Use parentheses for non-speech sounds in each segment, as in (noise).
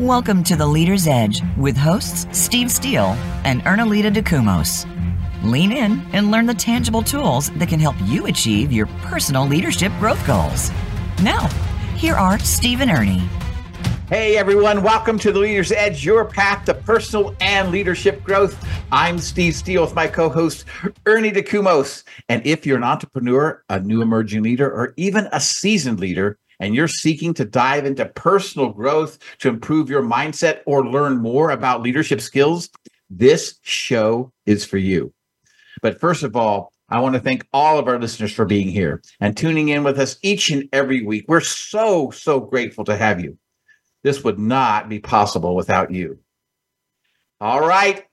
Welcome to the Leader's Edge with hosts Steve Steele and Ernalita DeCumos. Lean in and learn the tangible tools that can help you achieve your personal leadership growth goals. Now, here are Steve and Ernie. Hey everyone, welcome to the Leader's Edge, your path to personal and leadership growth. I'm Steve Steele with my co-host Ernie DeCumos. And if you're an entrepreneur, a new emerging leader, or even a seasoned leader, and you're seeking to dive into personal growth to improve your mindset or learn more about leadership skills, this show is for you. But first of all, I want to thank all of our listeners for being here and tuning in with us each and every week. We're so, so grateful to have you. This would not be possible without you. All right.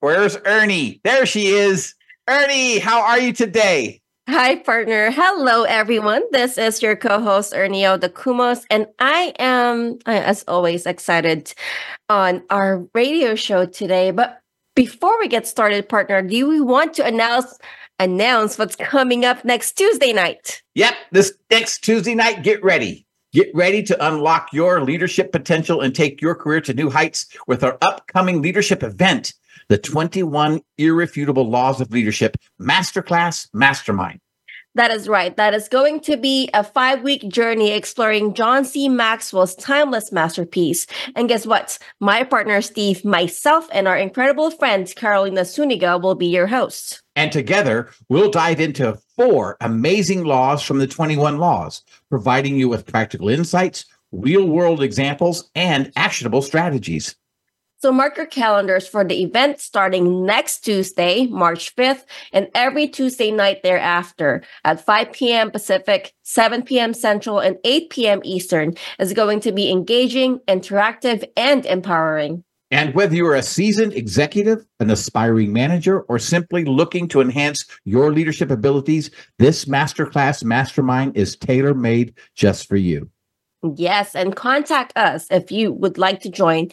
Where's Ernie? There she is. Ernie, how are you today? Hi, partner. Hello, everyone. This is your co-host Ernio DeCumos, and I am, as always, excited on our radio show today. But before we get started, partner, do we want to announce announce what's coming up next Tuesday night? Yep, this next Tuesday night. Get ready. Get ready to unlock your leadership potential and take your career to new heights with our upcoming leadership event the 21 Irrefutable Laws of Leadership Masterclass Mastermind. That is right. That is going to be a five week journey exploring John C. Maxwell's timeless masterpiece. And guess what? My partner Steve, myself, and our incredible friend Carolina Suniga will be your hosts. And together, we'll dive into four amazing laws from the 21 laws, providing you with practical insights, real world examples, and actionable strategies. So mark your calendars for the event starting next Tuesday, March 5th, and every Tuesday night thereafter at 5 p.m. Pacific, 7 p.m. Central, and 8 p.m. Eastern is going to be engaging, interactive, and empowering. And whether you're a seasoned executive, an aspiring manager, or simply looking to enhance your leadership abilities, this masterclass mastermind is tailor made just for you. Yes, and contact us if you would like to join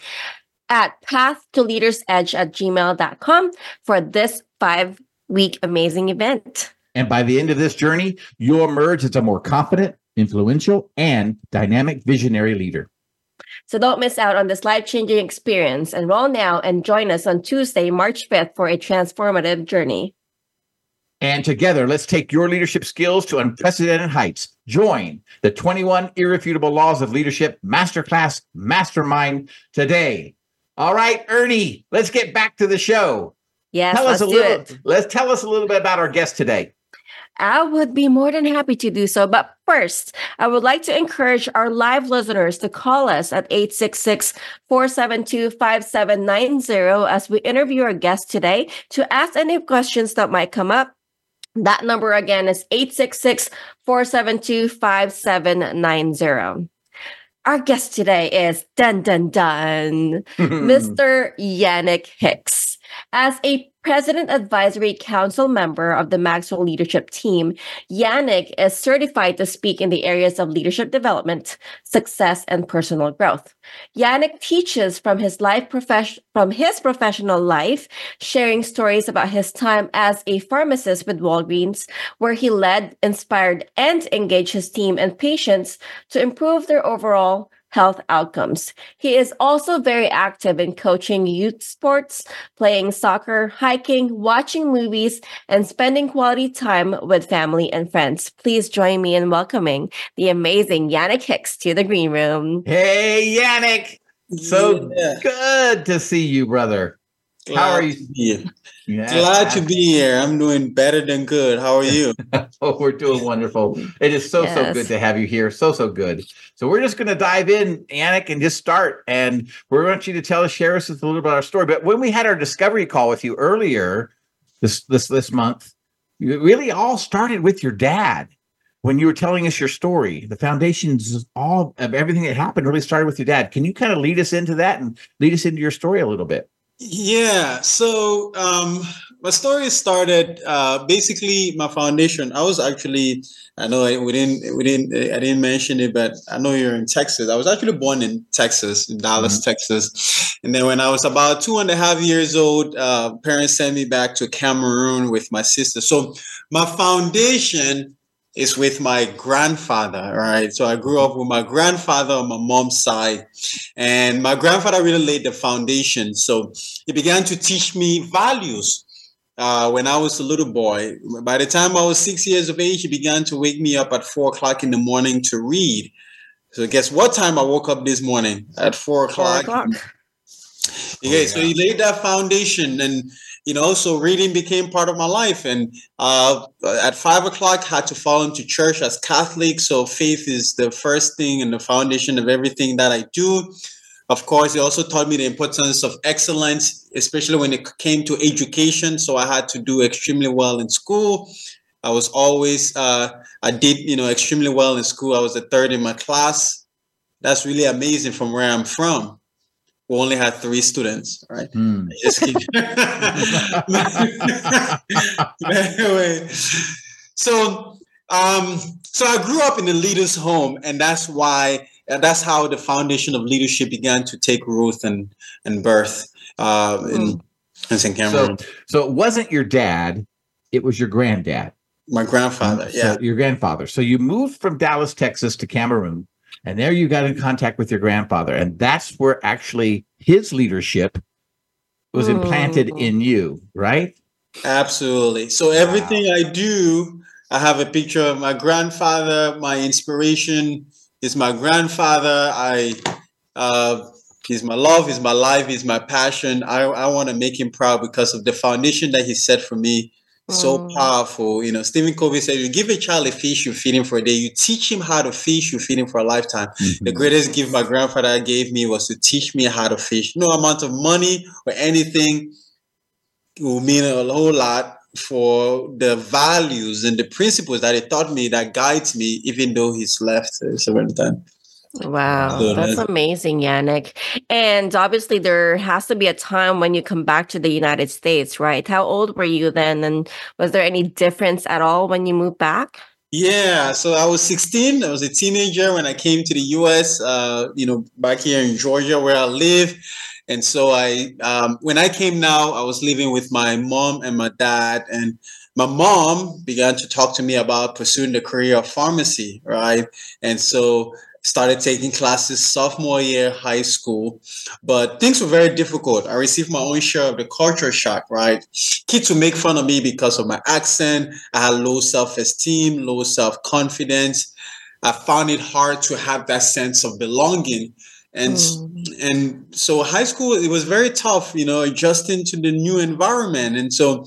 at path to leaders edge at gmail.com for this five week amazing event. And by the end of this journey, you'll emerge as a more confident, influential, and dynamic visionary leader. So don't miss out on this life changing experience. Enroll now and join us on Tuesday, March 5th for a transformative journey. And together, let's take your leadership skills to unprecedented heights. Join the 21 Irrefutable Laws of Leadership Masterclass Mastermind today. All right, Ernie, let's get back to the show. Yes, tell us a little. it. Let's tell us a little bit about our guest today. I would be more than happy to do so. But first, I would like to encourage our live listeners to call us at 866 472 5790 as we interview our guest today to ask any questions that might come up. That number again is 866 472 5790. Our guest today is dun dun dun, (laughs) Mr. Yannick Hicks. As a President Advisory Council member of the Maxwell Leadership Team, Yannick is certified to speak in the areas of leadership development, success, and personal growth. Yannick teaches from his life profession from his professional life, sharing stories about his time as a pharmacist with Walgreens, where he led, inspired, and engaged his team and patients to improve their overall health outcomes. He is also very active in coaching youth sports, playing soccer, hiking, watching movies, and spending quality time with family and friends. Please join me in welcoming the amazing Yannick Hicks to the green room. Hey, Yannick. So Yeah. good to see you, brother. How Glad are you? to be here. Yeah. Glad to be here. I'm doing better than good. How are you? (laughs) Oh, we're doing wonderful. It is so, so good to have you here. So, so good. So we're just going to dive in, Yannick, and just start. And we want you to tell us, share us a little bit about our story. But when we had our discovery call with you earlier this this this month, it really all started with your dad. When you were telling us your story, the foundations of all of everything that happened really started with your dad. Can you kind of lead us into that and lead us into your story a little bit? Yeah. So um, my story started uh, basically my foundation. I was actually I know I, we didn't we didn't I didn't mention it, but I know you're in Texas. I was actually born in Texas, in Dallas, Texas, and then when I was about two and a half years old, uh, parents sent me back to Cameroon with my sister. So my foundation is with my grandfather, right? So I grew up with my grandfather on my mom's side, and my grandfather really laid the foundation. So he began to teach me values uh, when I was a little boy. By the time I was six years of age, he began to wake me up at four o'clock in the morning to read. So guess what time I woke up this morning? At four o'clock. Four o'clock. Okay, oh, yeah. so he laid that foundation and you know so reading became part of my life and uh, at five o'clock had to fall into church as catholic so faith is the first thing and the foundation of everything that i do of course, it also taught me the importance of excellence, especially when it came to education. So I had to do extremely well in school. I was always, uh, I did, you know, extremely well in school. I was the third in my class. That's really amazing from where I'm from. We only had three students, right? Mm. (laughs) (laughs) anyway, so um, so I grew up in a leader's home, and that's why that's how the foundation of leadership began to take root and and birth uh, in, mm. in St. Cameron. So, so it wasn't your dad; it was your granddad. My grandfather, yeah, so your grandfather. So you moved from Dallas, Texas, to Cameroon, and there you got in contact with your grandfather, and that's where actually his leadership was mm. implanted in you, right? Absolutely. So everything wow. I do, I have a picture of my grandfather, my inspiration, is my grandfather. I uh, he's my love, he's my life, he's my passion. I, I want to make him proud because of the foundation that he set for me. So mm. powerful. You know, Stephen Covey said, You give a child a fish, you feed him for a day. You teach him how to fish, you feed him for a lifetime. Mm-hmm. The greatest gift my grandfather gave me was to teach me how to fish. No amount of money or anything will mean a whole lot for the values and the principles that he taught me that guides me, even though he's left several times. Wow, so that's amazing, Yannick. And obviously, there has to be a time when you come back to the United States, right? How old were you then? And was there any difference at all when you moved back? Yeah, so I was 16. I was a teenager when I came to the US, uh, you know, back here in Georgia where I live. And so I, um, when I came now, I was living with my mom and my dad, and my mom began to talk to me about pursuing the career of pharmacy, right? And so started taking classes sophomore year high school. But things were very difficult. I received my own share of the culture shock right? Kids would make fun of me because of my accent. I had low self-esteem low self-confidence. I found it hard to have that sense of belonging. And mm. and so high school it was very tough you know adjusting to the new environment. And so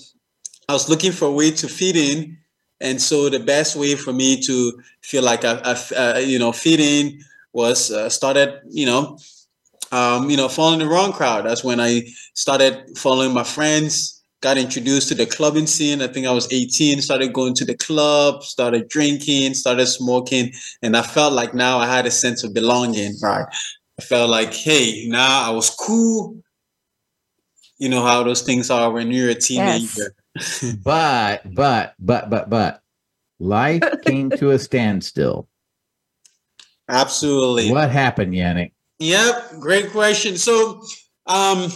i was looking for a way to fit in and so the best way for me to feel like i, I uh, you know fit in was uh, started you know um, you know following the wrong crowd that's when i started following my friends got introduced to the clubbing scene. I think I was 18, started going to the club, started drinking, started smoking, and I felt like now I had a sense of belonging, right? I felt like, hey, now I was cool. You know how those things are when you're a teenager. Yes. But, but, but, but, but, life (laughs) came to a standstill. Absolutely. What happened, Yannick? Yep, great question. So, um,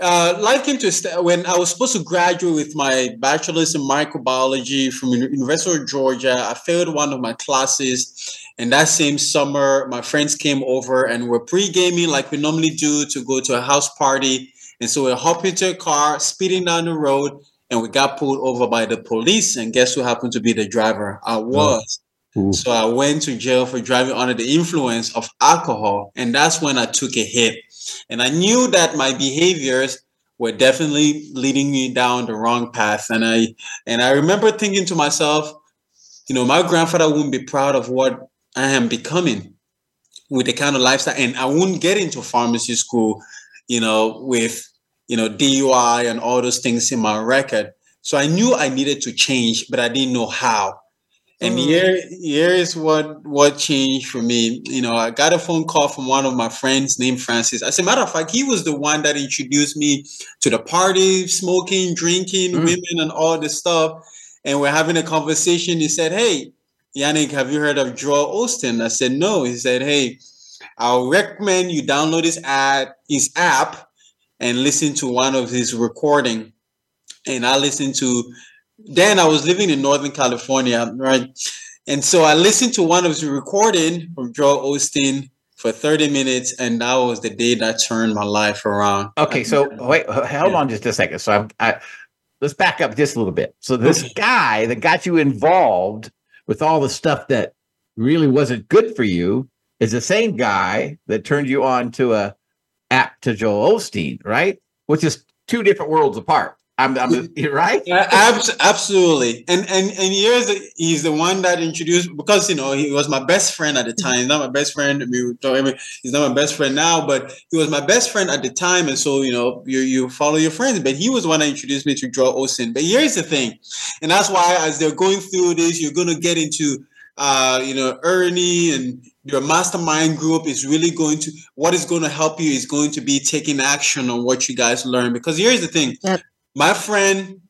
uh, life came to a st- when I was supposed to graduate with my bachelor's in microbiology from University of Georgia. I failed one of my classes and that same summer, my friends came over and we're pre-gaming like we normally do to go to a house party. And so we're hopping into a car, speeding down the road, and we got pulled over by the police. And guess who happened to be the driver? I oh. was. Ooh. So I went to jail for driving under the influence of alcohol. And that's when I took a hit. And I knew that my behaviors were definitely leading me down the wrong path. And I and I remember thinking to myself, you know, my grandfather wouldn't be proud of what I am becoming with the kind of lifestyle. And I wouldn't get into pharmacy school, you know, with, you know, DUI and all those things in my record. So I knew I needed to change, but I didn't know how. And mm. here, here is what what changed for me. You know, I got a phone call from one of my friends named Francis. As a matter of fact, he was the one that introduced me to the party, smoking, drinking, mm. women, and all this stuff. And we're having a conversation. He said, "Hey, Yannick, have you heard of Joel Osteen?" I said, no. He said, hey, I'll recommend you download his ad, his app and listen to one of his recording. And I listened to then I was living in Northern California, right? And so I listened to one of his recording from Joel Osteen for 30 minutes, and that was the day that turned my life around. Okay, so wait, hold on just a second. So I'm, I, let's back up just a little bit. So this okay. guy that got you involved with all the stuff that really wasn't good for you is the same guy that turned you on to a app to Joel Osteen, right? Which is two different worlds apart. I'm, I'm right. absolutely, and and and here's the, he's the one that introduced because you know he was my best friend at the time. He's not my best friend. I mean, he's not my best friend now, but he was my best friend at the time. And so you know you you follow your friends, but he was one that introduced me to Joel Osteen. But here's the thing, and that's why as they're going through this, you're gonna get into uh, you know Ernie and your mastermind group is really going to what is going to help you is going to be taking action on what you guys learn because here's the thing yep my friend,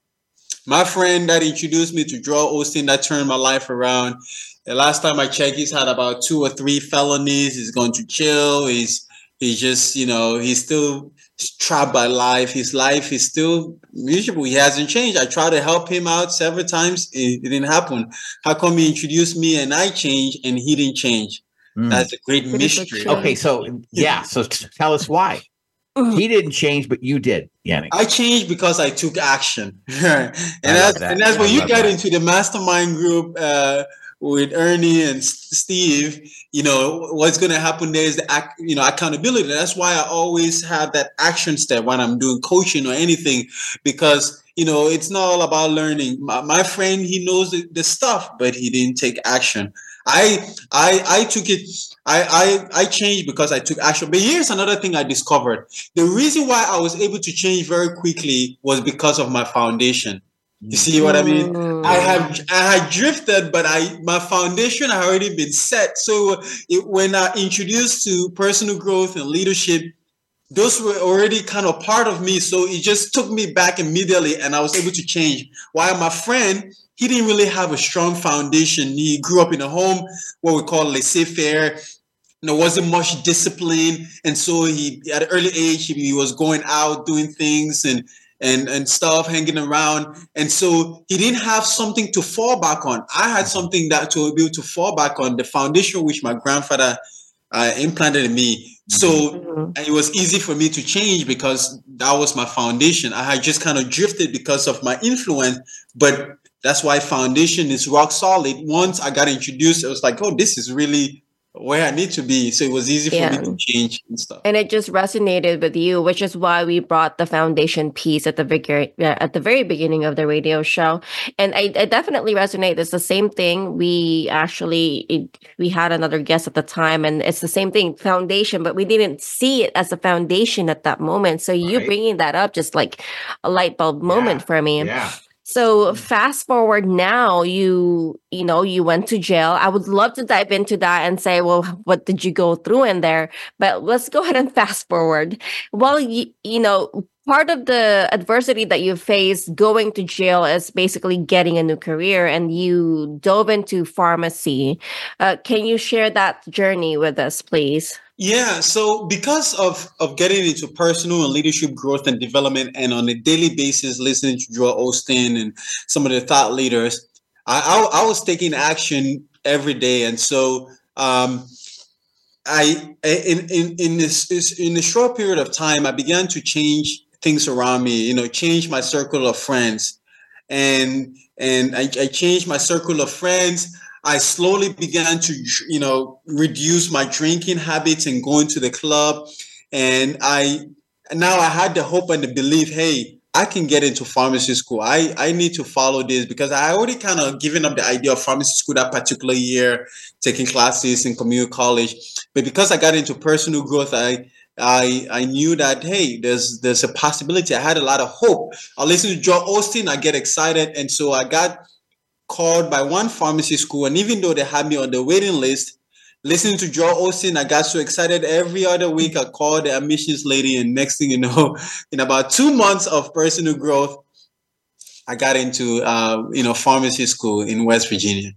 my friend that introduced me to Joel Osteen that turned my life around. The last time I checked, he's had about two or three felonies. He's going to chill. He's he's just, you know, he's still trapped by life. His life is still miserable. He hasn't changed. I tried to help him out several times. It, it didn't happen. How come he introduced me and I changed and he didn't change? Mm. That's a great mystery. Okay, so yeah, so tell us why. He didn't change, but you did, Yannick. I changed because I took action. (laughs) and, that's, that. and that's when you get that. into the mastermind group uh, with Ernie and Steve, you know, what's going to happen there is the, you know, accountability. That's why I always have that action step when I'm doing coaching or anything, because, you know, it's not all about learning. My, my friend, he knows the, the stuff, but he didn't take action. I I I took it. I I I changed because I took action. But here's another thing I discovered: the reason why I was able to change very quickly was because of my foundation. You see what I mean? I mm. have I had drifted, but I my foundation had already been set. So it, when I introduced to personal growth and leadership, those were already kind of part of me. So it just took me back immediately, and I was able to change. While my friend he didn't really have a strong foundation. He grew up in a home what we call laissez-faire. There wasn't much discipline, and so he at an early age he was going out doing things and and and stuff, hanging around, and so he didn't have something to fall back on. I had something that to be able to fall back on, the foundation which my grandfather uh, implanted in me. So mm-hmm. it was easy for me to change because that was my foundation. I had just kind of drifted because of my influence, but that's why foundation is rock solid. Once I got introduced, it was like, oh, this is really where I need to be. So it was easy yeah. for me to change and stuff. And it just resonated with you, which is why we brought the foundation piece at the very at the very beginning of the radio show. And I, I definitely resonate. It's the same thing. We actually it, we had another guest at the time, and it's the same thing, foundation, but we didn't see it as a foundation at that moment. So you right. bringing that up, just like a light bulb moment yeah. for me. Yeah. So fast forward now, you you know you went to jail. I would love to dive into that and say, well, what did you go through in there? But let's go ahead and (laughs) fast forward. Well, you, you know, part of the adversity that you faced going to jail is basically getting a new career, and you dove into pharmacy. Uh, can you share that journey with us, please? Yeah, so because of of getting into personal and leadership growth and development, and on a daily basis listening to Joel Osteen and some of the thought leaders, I I, I was taking action every day, and so um, I in in in this in a short period of time, I began to change things around me. You know, change my circle of friends, and and I, I changed my circle of friends. I slowly began to, you know, reduce my drinking habits and going to the club. And I now I had the hope and the belief, hey, I can get into pharmacy school. I, I need to follow this because I already kind of given up the idea of pharmacy school that particular year, taking classes in community college. But because I got into personal growth, I I I knew that hey, there's there's a possibility. I had a lot of hope. I listened to Joel Osteen, I get excited, and so I got called by one pharmacy school, and even though they had me on the waiting list, listening to Joel Osteen, I got so excited. Every other week, I called the admissions lady, and next thing you know, (laughs) in about two months of personal growth, I got into uh, you know pharmacy school in West Virginia.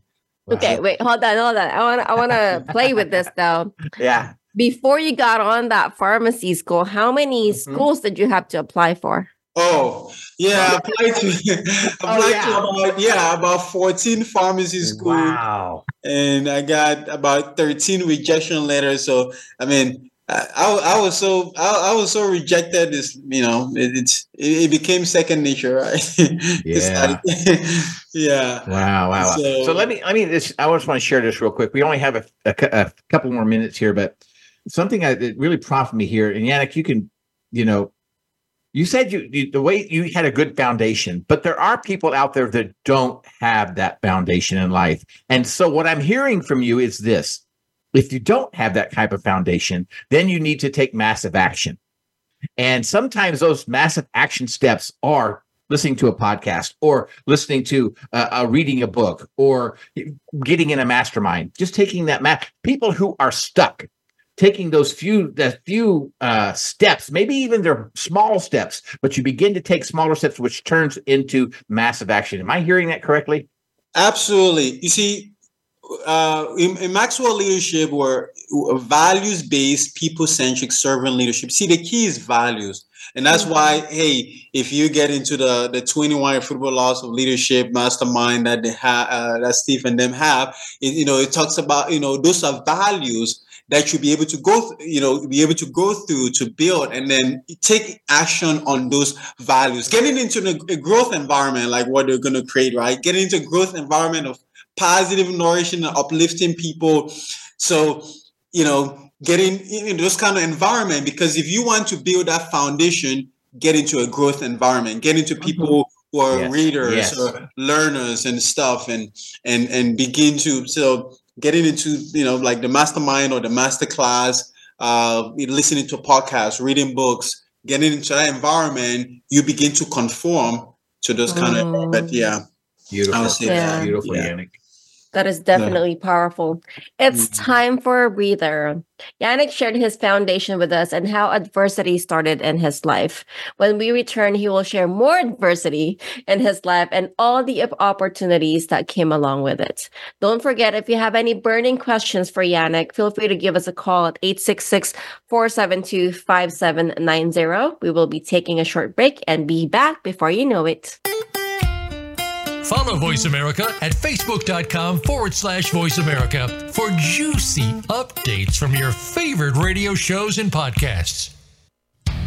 Okay, wait, hold on, hold on. I want I want to (laughs) play with this though. Yeah. Before you got on that pharmacy school, how many mm-hmm. schools did you have to apply for? Oh, yeah, I applied to (laughs) oh, applied oh, yeah. to about yeah about fourteen pharmacy schools. Wow, and I got about thirteen rejection letters. So I mean, I, I, I was so I, I, was so rejected. This you know it, it's it, became second nature, right? (laughs) Yeah, like, (laughs) yeah. Wow, wow. So, so, let me let me this. I just want to share this real quick. We only have a, a, a couple more minutes here, but something that really prompted me here, and Yannick, you can you know you said you, you, the way you had a good foundation but there are people out there that don't have that foundation in life. And so what i'm hearing from you is this. If you don't have that type of foundation then you need to take massive action. And sometimes those massive action steps are listening to a podcast or listening to uh, reading a book or getting in a mastermind. Just taking that map people who are stuck taking those few that few uh, steps maybe even they're small steps but you begin to take smaller steps which turns into massive action. Am i hearing that correctly? Absolutely. You see uh, in, in, maxwell leadership we're values based people centric servant leadership. See the key is values. And that's why hey if you get into the the 21 irrefutable laws of leadership mastermind that they have uh, that steve and them have it, you know it talks about you know those are values that you'll be able to go, th- you know, be able to go through to build and then take action on those values. Getting into a, a growth environment like what they're going to create, right? Getting into a growth environment of positive, nourishing, and uplifting people. So, you know, getting in those kind of environment because if you want to build that foundation, get into a growth environment, get into mm-hmm. people who are yes. readers yes. or learners and stuff and and and begin to so getting into you know like the mastermind or the master class uh, listening to podcasts reading books getting into that environment you begin to conform to those kind mm. of but yeah beautiful yeah. beautiful yeah. Yannick. That is definitely yeah. powerful. It's mm-hmm. time for a breather. Yannick shared his foundation with us and how adversity started in his life. When we return, he will share more adversity in his life and all the opportunities that came along with it. Don't forget, if you have any burning questions for Yannick, feel free to give us a call at 866 472 5790. We will be taking a short break and be back before you know it. Follow Voice America at facebook.com forward slash voice America for juicy updates from your favorite radio shows and podcasts.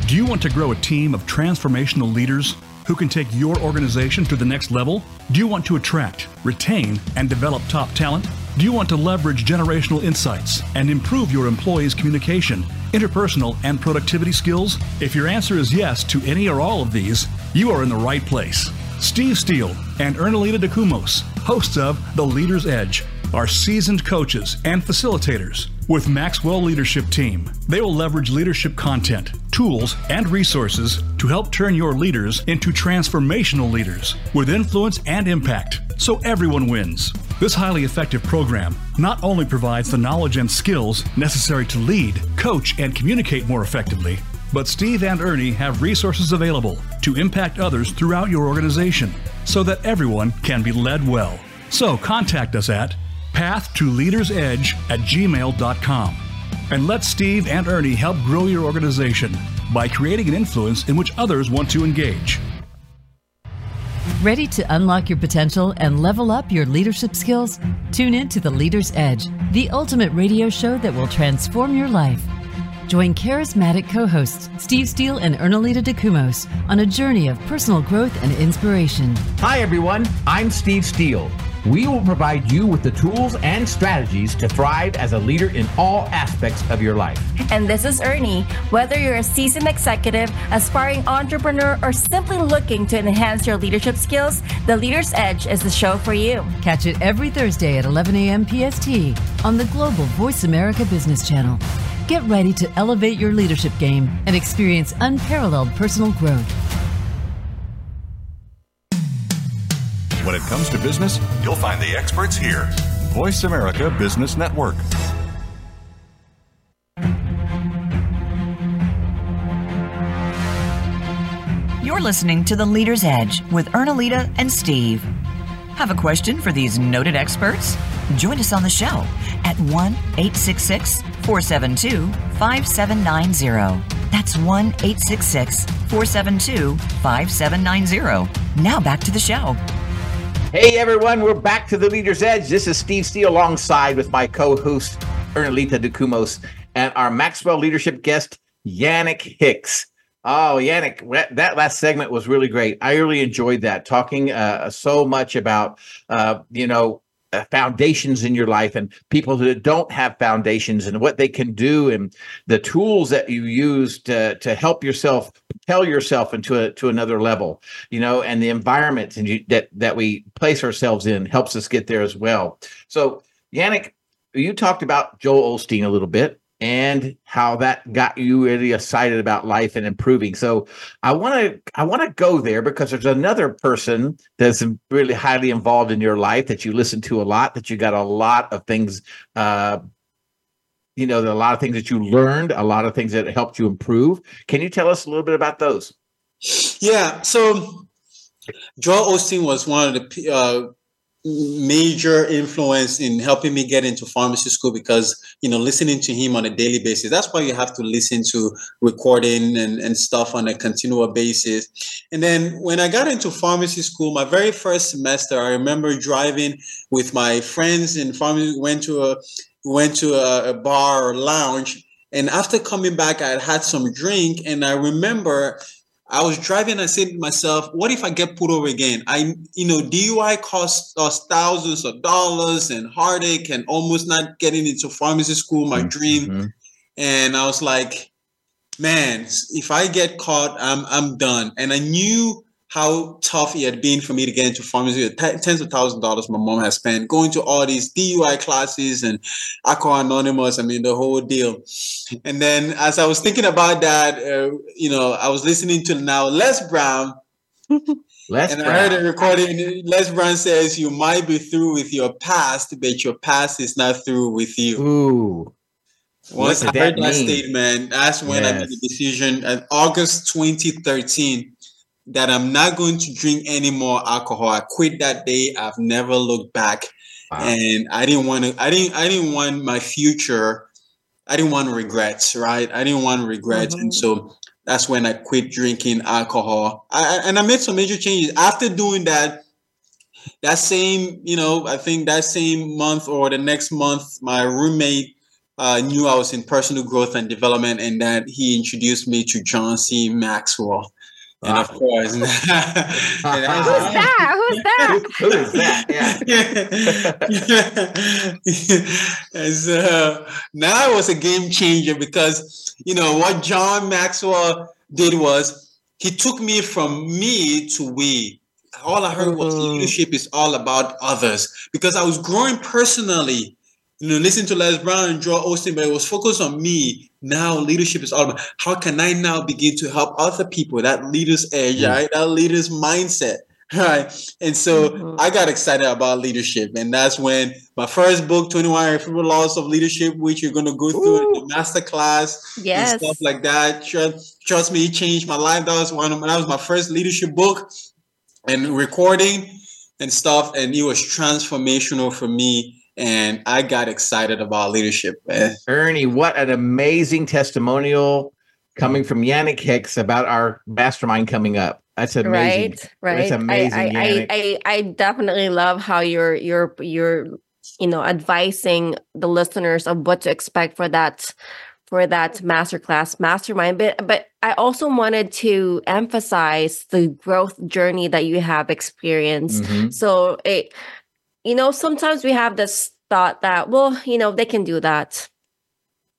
Do you want to grow a team of transformational leaders who can take your organization to the next level? Do you want to attract, retain, and develop top talent? Do you want to leverage generational insights and improve your employees' communication, interpersonal, and productivity skills? If your answer is yes to any or all of these, you are in the right place. Steve Steele and Ernalita DeCumos, hosts of The Leader's Edge, are seasoned coaches and facilitators with Maxwell Leadership Team. They will leverage leadership content, tools, and resources to help turn your leaders into transformational leaders with influence and impact so everyone wins. This highly effective program not only provides the knowledge and skills necessary to lead, coach, and communicate more effectively, but Steve and Ernie have resources available to impact others throughout your organization so that everyone can be led well. So contact us at path to leaders at gmail.com and let Steve and Ernie help grow your organization by creating an influence in which others want to engage. Ready to unlock your potential and level up your leadership skills? Tune in to The Leader's Edge, the ultimate radio show that will transform your life. Join charismatic co hosts Steve Steele and Ernalita DeCumos on a journey of personal growth and inspiration. Hi, everyone. I'm Steve Steele. We will provide you with the tools and strategies to thrive as a leader in all aspects of your life. And this is Ernie. Whether you're a seasoned executive, aspiring entrepreneur, or simply looking to enhance your leadership skills, The Leader's Edge is the show for you. Catch it every Thursday at 11 a.m. PST on the Global Voice America Business Channel. Get ready to elevate your leadership game and experience unparalleled personal growth. When it comes to business, you'll find the experts here. Voice America Business Network. You're listening to The Leader's Edge with Ernalita and Steve. Have a question for these noted experts? Join us on the show at 1 866 472 5790. That's 1 866 472 5790. Now back to the show. Hey everyone, we're back to the Leader's Edge. This is Steve Steele alongside with my co-host Ernalita DeCumos and our Maxwell Leadership guest Yannick Hicks. Oh, Yannick, that last segment was really great. I really enjoyed that, talking uh, so much about, uh, you know, Uh, foundations in your life and people that don't have foundations and what they can do and the tools that you use to to help yourself propel yourself into a to another level you know and the environment and you, that that we place ourselves in helps us get there as well. So yannick you talked about joel osteen a little bit and how that got you really excited about life and improving. So I want to I want to go there because there's another person that's really highly involved in your life that you listen to a lot, that you got a lot of things uh you know, a lot of things that you learned, a lot of things that helped you improve. Can you tell us a little bit about those? Yeah, so Joel Osteen was one of the uh, major influence in helping me get into pharmacy school because you know listening to him on a daily basis that's why you have to listen to recording and, and stuff on a continual basis. And then when i got into pharmacy school my very first semester i remember driving with my friends in pharmacy went to a went to a, a bar or lounge and after coming back i had had some drink and i remember I was driving. I said to myself, "What if I get pulled over again? I, you know, DUI costs us thousands of dollars and heartache, and almost not getting into pharmacy school, my mm-hmm. dream." And I was like, "Man, if I get caught, I'm I'm done." And I knew how tough it had been for me to get into pharmacy. T- tens of thousands of dollars my mom has spent going to all these DUI classes and Alcohol Anonymous. I mean, the whole deal. And then as I was thinking about that, uh, you know, I was listening to now Les Brown. (laughs) Les and Brown. I heard a recording. Les Brown says, "You might be through with your past, but your past is not through with you." Ooh. Once I heard that, that statement, that's when yes. I made the decision. In August 2013, that I'm not going to drink any more alcohol. I quit that day. I've never looked back. Wow. And I didn't want to, I didn't, I didn't want my future. I didn't want regrets, right? I didn't want regrets. Mm-hmm. And so that's when I quit drinking alcohol. I, and I made some major changes after doing that. That same, you know, I think that same month or the next month, my roommate uh, knew I was in personal growth and development, and that he introduced me to John C. Maxwell. And of course, (laughs) who's that? Who's that? Who is that? Yeah. (laughs) and so now it was a game changer because you know what John Maxwell did was he took me from me to we. All I heard was mm-hmm. leadership is all about others because I was growing personally you know, listen to Les Brown and Joel Osteen, but it was focused on me. Now leadership is all about how can I now begin to help other people, that leader's edge, mm-hmm. right? That leader's mindset. (laughs) Right. And so mm-hmm. I got excited about leadership. And that's when my first book, 21 Irrefutable Laws of Leadership, which you're going to go through Ooh. in the master class yes. and stuff like that. Trust, trust me, it changed my life. That was one of that was my first leadership book and recording and stuff. And it was transformational for me and I got excited about leadership. Man. Ernie, what an amazing testimonial coming from Yannick Hicks about our mastermind coming up. That's amazing. Right, right. That's amazing. I, I, I, I, definitely love how you're you're you're you know advising the listeners of what to expect for that for that masterclass mastermind. But but I also wanted to emphasize the growth journey that you have experienced. Mm-hmm. So it you know, sometimes we have this thought that, well, you know, they can do that.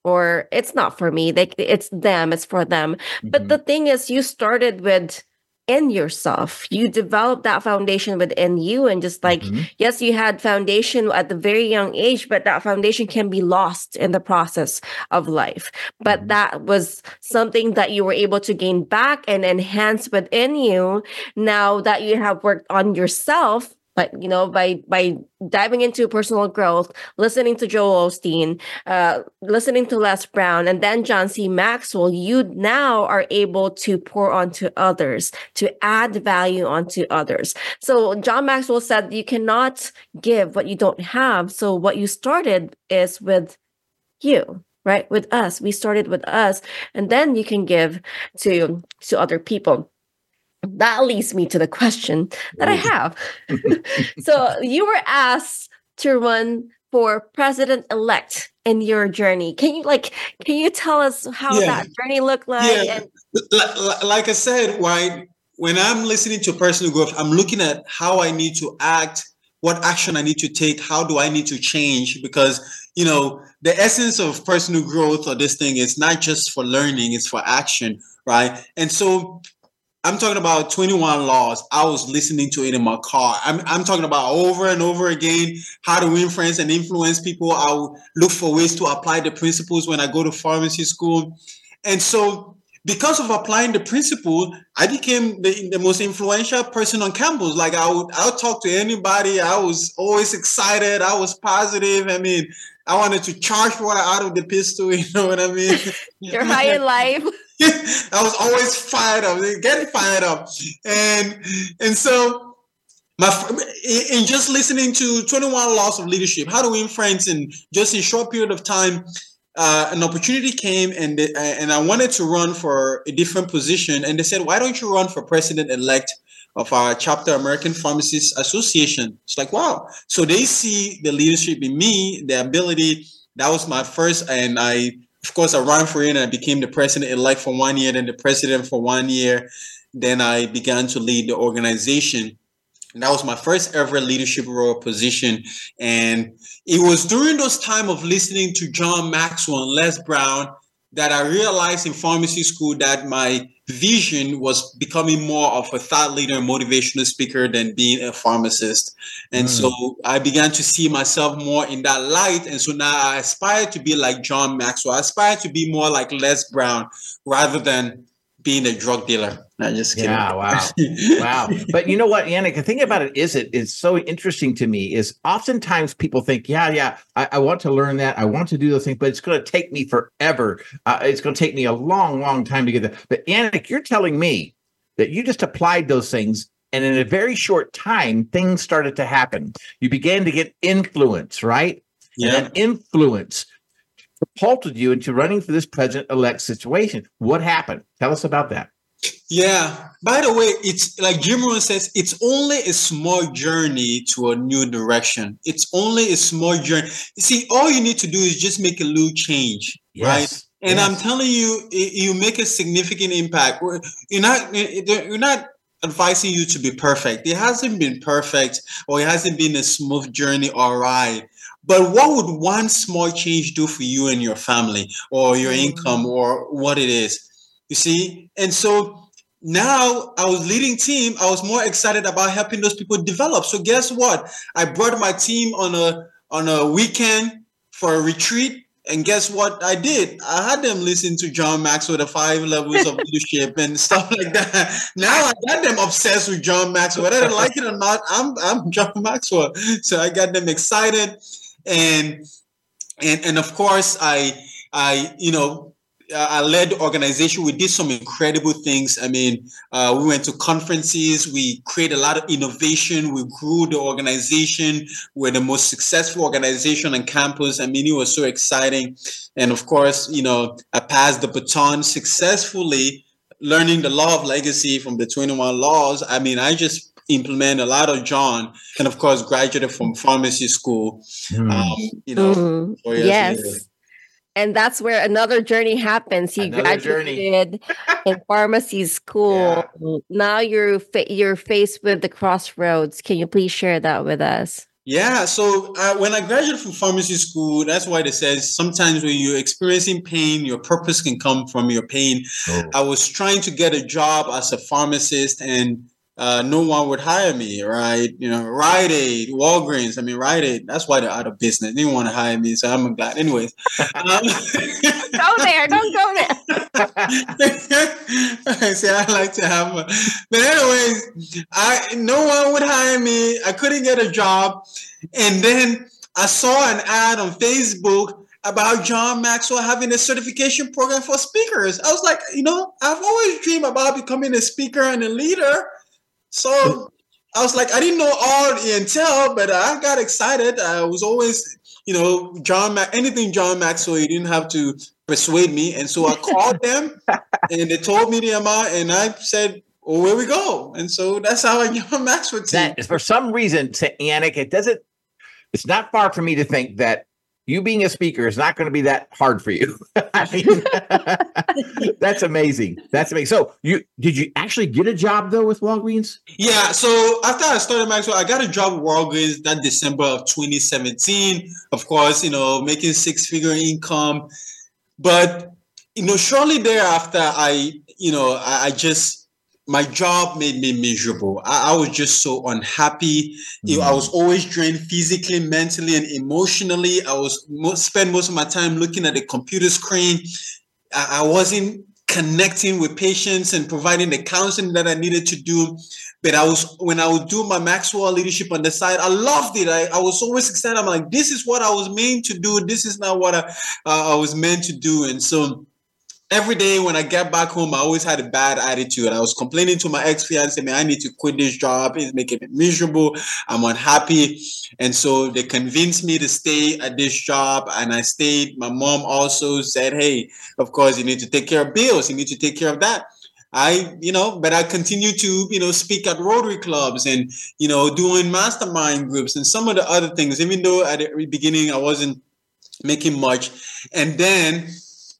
Or it's not for me. They it's them, it's for them. Mm-hmm. But the thing is you started with in yourself. You developed that foundation within you. And just like, mm-hmm. yes, you had foundation at the very young age, but that foundation can be lost in the process of life. But mm-hmm. that was something that you were able to gain back and enhance within you now that you have worked on yourself but you know by by diving into personal growth listening to joel osteen uh, listening to les brown and then john c maxwell you now are able to pour onto others to add value onto others so john maxwell said you cannot give what you don't have so what you started is with you right? With us. We started with us, and then you can give to to other people. That leads me to the question that I have. (laughs) (laughs) so you were asked to run for president elect in your journey. Can you like can you tell us how yeah. that journey looked like? Yeah. And- like, I said, why when I'm listening to personal growth, I'm looking at how I need to act, what action I need to take, how do I need to change? Because you know, the essence of personal growth or this thing is not just for learning, it's for action, right? And so I'm talking about 21 laws. I was listening to it in my car. I'm, I'm talking about over and over again how to win friends and influence people. I'll look for ways to apply the principles when I go to pharmacy school. And so, because of applying the principle, I became the, the most influential person on campus. Like I would, I would talk to anybody. I was always excited. I was positive. I mean, I wanted to charge water out of the pistol. (laughs) You know what I mean? (laughs) You're high in life. (laughs) I was always fired up, getting fired up, and and so my in just listening to 21 laws of leadership, how to win friends, in just a short period of time, uh, an opportunity came, and they, and I wanted to run for a different position, and they said, "Why don't you run for president elect?" Of our chapter, American Pharmacists Association. It's like, wow. So they see the leadership in me, the ability. That was my first, and I of course, I ran for it and I became the president elect for one year, then the president for one year. Then I began to lead the organization. And that was my first ever leadership role position. And it was during those time of listening to John Maxwell and Les Brown that I realized in pharmacy school that my vision was becoming more of a thought leader and motivational speaker than being a pharmacist. And mm. so I began to see myself more in that light. And so now I aspire to be like John Maxwell. I aspire to be more like Les Brown rather than being a drug dealer. Not just kidding. Yeah, wow. wow. But you know what, Yannick, the thing about it is it is so interesting to me is oftentimes people think, yeah, yeah, I, I want to learn that. I want to do those things, but it's going to take me forever. Uh, it's going to take me a long, long time to get there. But Yannick, you're telling me that you just applied those things and in a very short time, things started to happen. You began to get influence, right? Yeah. And influence propulsed you into running for this president elect situation. What happened? Tell us about that. Yeah. By the way, it's like Jim Rohn says, it's only a small journey to a new direction. It's only a small journey. You see, all you need to do is just make a little change, yes. right? And yes. I'm telling you, you make a significant impact. You're not, you're not advising you to be perfect. It hasn't been perfect, or it hasn't been a smooth journey or ride. But what would one small change do for you and your family, or your mm. income, or what it is? You see? And so now I was leading team. I was more excited about helping those people develop. So guess what? I brought my team on a on a weekend for a retreat. And guess what I did? I had them listen to John Maxwell, the five levels of (laughs) leadership and stuff like that. Now I got them obsessed with John Maxwell. Whether they like it or not, I'm I'm John Maxwell. So I got them excited. And and and of course I I you know I led the organization. We did some incredible things. I mean, uh, we went to conferences. We created a lot of innovation. We grew the organization. We're the most successful organization on campus. I mean, it was so exciting. And of course, you know, I passed the baton successfully, learning the law of legacy from the 21 laws. I mean, I just implement a lot of John, and of course, graduated from pharmacy school. Mm. Um, you know, mm. yes. Later and that's where another journey happens. He another graduated in (laughs) pharmacy school. Yeah. Now you're fa- you're faced with the crossroads. Can you please share that with us? Yeah. So uh, when I graduated from pharmacy school, that's why it says sometimes when you're experiencing pain, your purpose can come from your pain. Oh. I was trying to get a job as a pharmacist and uh, no one would hire me, right? You know, Rite Aid, Walgreens. I mean, Rite Aid. That's why they're out of business. They didn't want to hire me, so I'm glad. Anyways, um, (laughs) go there. Don't go there. (laughs) I say I like to have, a, but anyways, I no one would hire me. I couldn't get a job, and then I saw an ad on Facebook about John Maxwell having a certification program for speakers. I was like, you know, I've always dreamed about becoming a speaker and a leader. So I was like, I didn't know all the intel, but I got excited. I was always, you know, John Mac, anything John Maxwell, you didn't have to persuade me. And so I (laughs) called them and they told me the amount and I said, well, where we go. And so that's how I (laughs) got Maxwell team. That, for some reason, to Yannick, it doesn't, it's not far for me to think that you being a speaker is not going to be that hard for you. (laughs) Mean, (laughs) that's amazing. That's amazing. So you did you actually get a job though with Walgreens? Yeah. So after I started Maxwell, I got a job with Walgreens that December of 2017. Of course, you know, making six figure income. But you know, shortly thereafter, I, you know, I, I just my job made me miserable. I, I was just so unhappy. Know, I was always drained physically, mentally, and emotionally. I was most, spend most of my time looking at the computer screen. I, I wasn't connecting with patients and providing the counseling that I needed to do. But I was when I would do my Maxwell leadership on the side, I loved it. I, I was always excited. I'm like, this is what I was meant to do. This is not what I, uh, I was meant to do. And so every day when I get back home, I always had a bad attitude. I was complaining to my ex fiance, man, I need to quit this job. It's making me miserable. I'm unhappy. And so they convinced me to stay at this job. And I stayed. My mom also said, hey, of course, you need to take care of bills. You need to take care of that. I, you know, but I continue to, you know, speak at Rotary clubs and, you know, doing mastermind groups and some of the other things, even though at the beginning I wasn't making much. And then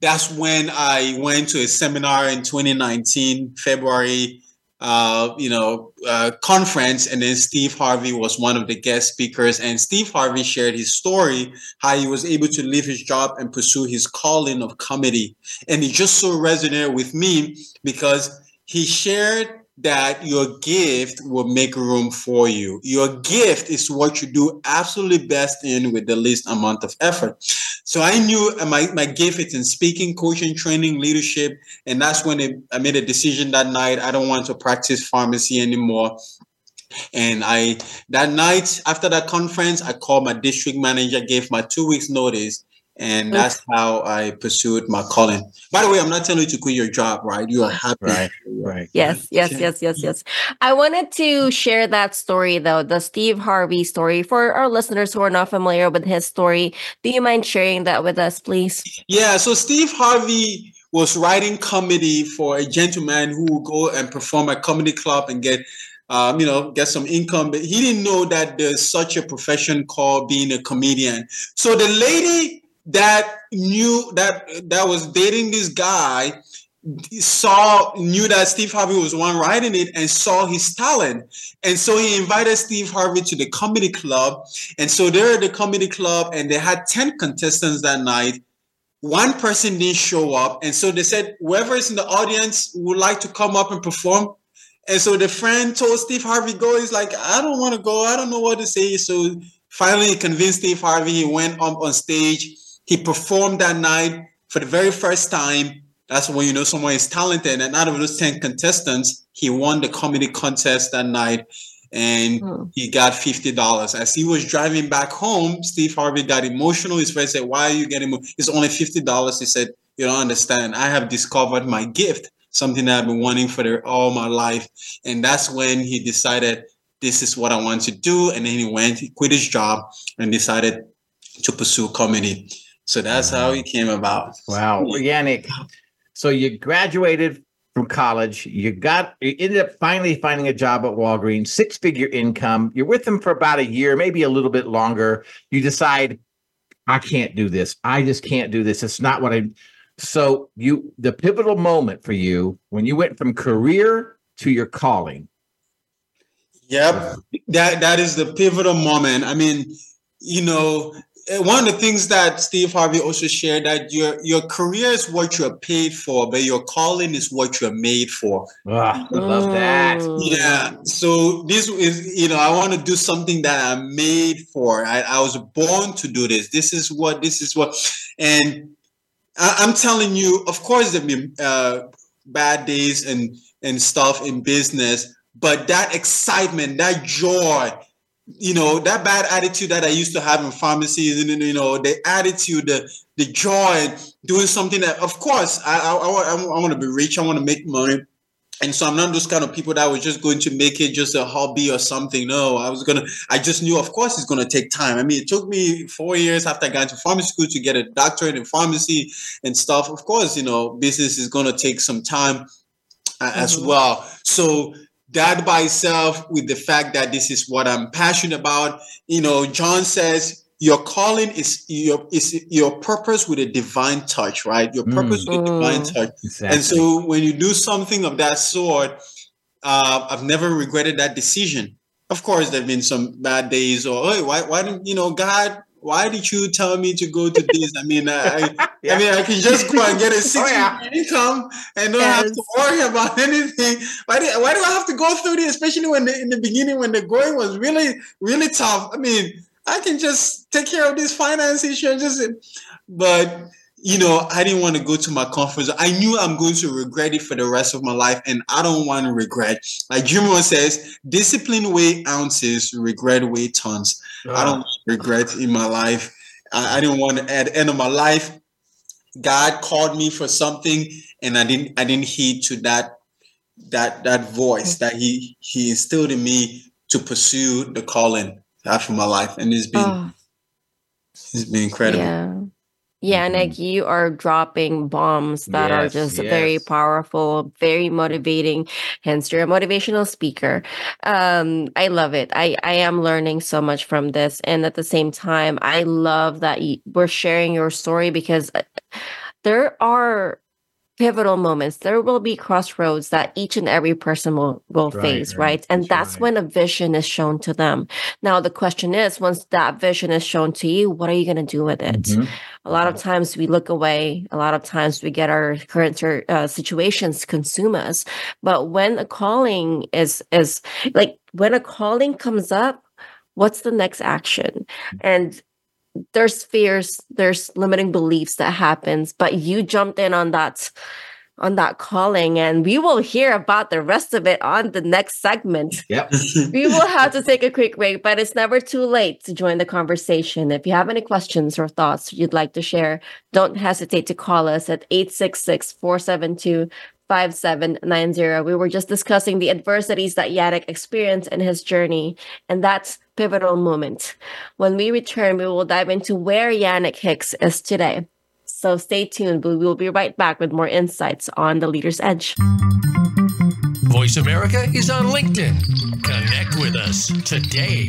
that's when I went to a seminar in 2019, February, uh, you know, uh, conference, and then Steve Harvey was one of the guest speakers. And Steve Harvey shared his story, how he was able to leave his job and pursue his calling of comedy. And it just so resonated with me because he shared that your gift will make room for you. Your gift is what you do absolutely best in with the least amount of effort. So I knew my, my gift is in speaking, coaching, training, leadership. And that's when it, I made a decision that night. I don't want to practice pharmacy anymore. And I that night after that conference, I called my district manager, gave my two weeks notice, and that's how I pursued my calling. By the way, I'm not telling you to quit your job, right? You are happy. Right, right. Yes, yes, yes, yes, yes. I wanted to share that story though, the Steve Harvey story for our listeners who are not familiar with his story. Do you mind sharing that with us, please? Yeah, so Steve Harvey was writing comedy for a gentleman who would go and perform at comedy club and get um, you know, get some income. But he didn't know that there's such a profession called being a comedian. So the lady that knew that that was dating this guy saw knew that Steve Harvey was one writing it and saw his talent. And so he invited Steve Harvey to the comedy club. And so they're at the comedy club and they had 10 contestants that night. One person didn't show up. And so they said, whoever is in the audience would like to come up and perform. And so the friend told Steve Harvey, go. He's like, I don't want to go. I don't know what to say. So finally he convinced Steve Harvey. He went up on stage he performed that night for the very first time. That's when you know someone is talented. And out of those 10 contestants, he won the comedy contest that night and hmm. he got $50. As he was driving back home, Steve Harvey got emotional. His friend said, Why are you getting It's only $50. He said, You don't understand. I have discovered my gift, something that I've been wanting for the, all my life. And that's when he decided, This is what I want to do. And then he went, he quit his job and decided to pursue comedy. So that's how it came about. Wow. Yanick, so you graduated from college, you got you ended up finally finding a job at Walgreens, six figure income. You're with them for about a year, maybe a little bit longer. You decide, I can't do this. I just can't do this. It's not what I so you the pivotal moment for you when you went from career to your calling. Yep. That that is the pivotal moment. I mean, you know, one of the things that Steve Harvey also shared that your your career is what you're paid for, but your calling is what you're made for. Ah, I love that. Yeah. So this is, you know, I want to do something that I'm made for. I, I was born to do this. This is what. This is what. And I, am telling you, of course, there've been uh, bad days and and stuff in business, but that excitement, that joy you know that bad attitude that I used to have in pharmacies, and you know the attitude, the the joy, doing something that, of course, I I, I, I want to be rich, I want to make money, and so I'm not those kind of people that was just going to make it just a hobby or something. No, I was gonna. I just knew, of course, it's gonna take time. I mean, it took me four years after I got into pharmacy school to get a doctorate in pharmacy and stuff. Of course, you know, business is gonna take some time uh, as mm-hmm. well. So that by itself, with the fact that this is what I'm passionate about, you know, John says your calling is your is your purpose with a divine touch, right? Your purpose mm. with a divine mm. touch. Exactly. And so when you do something of that sort, uh, I've never regretted that decision. Of course, there've been some bad days, or hey, why why didn't you know God? Why did you tell me to go to this? I mean, I, yeah. I mean, I can just go and get a six (laughs) oh, yeah. income and don't yes. have to worry about (laughs) anything. Why do, why do I have to go through this? Especially when the, in the beginning, when the going was really, really tough. I mean, I can just take care of this finance issue and just, but you know, I didn't want to go to my conference. I knew I'm going to regret it for the rest of my life, and I don't want to regret. Like Jim Rohn says, discipline weigh ounces, regret weigh tons. I don't ah. regret in my life. I, I didn't want to, at the end of my life, God called me for something, and I didn't. I didn't heed to that that that voice that He He instilled in me to pursue the calling after my life, and it's been oh. it's been incredible. Yeah. Yeah, and like mm-hmm. you are dropping bombs that yes, are just yes. very powerful, very motivating. Hence, you're a motivational speaker. Um, I love it. I I am learning so much from this, and at the same time, I love that you, we're sharing your story because uh, there are pivotal moments there will be crossroads that each and every person will will right, face right, right? and that's, that's right. when a vision is shown to them now the question is once that vision is shown to you what are you going to do with it mm-hmm. a lot of times we look away a lot of times we get our current uh, situations consume us but when a calling is is like when a calling comes up what's the next action and there's fears there's limiting beliefs that happens but you jumped in on that on that calling and we will hear about the rest of it on the next segment. Yep. (laughs) We will have to take a quick break but it's never too late to join the conversation. If you have any questions or thoughts you'd like to share don't hesitate to call us at 866 472 5790. We were just discussing the adversities that Yanick experienced in his journey, and that's pivotal moment. When we return, we will dive into where Yanick Hicks is today. So stay tuned. We will be right back with more insights on the Leader's Edge. Voice America is on LinkedIn. Connect with us today.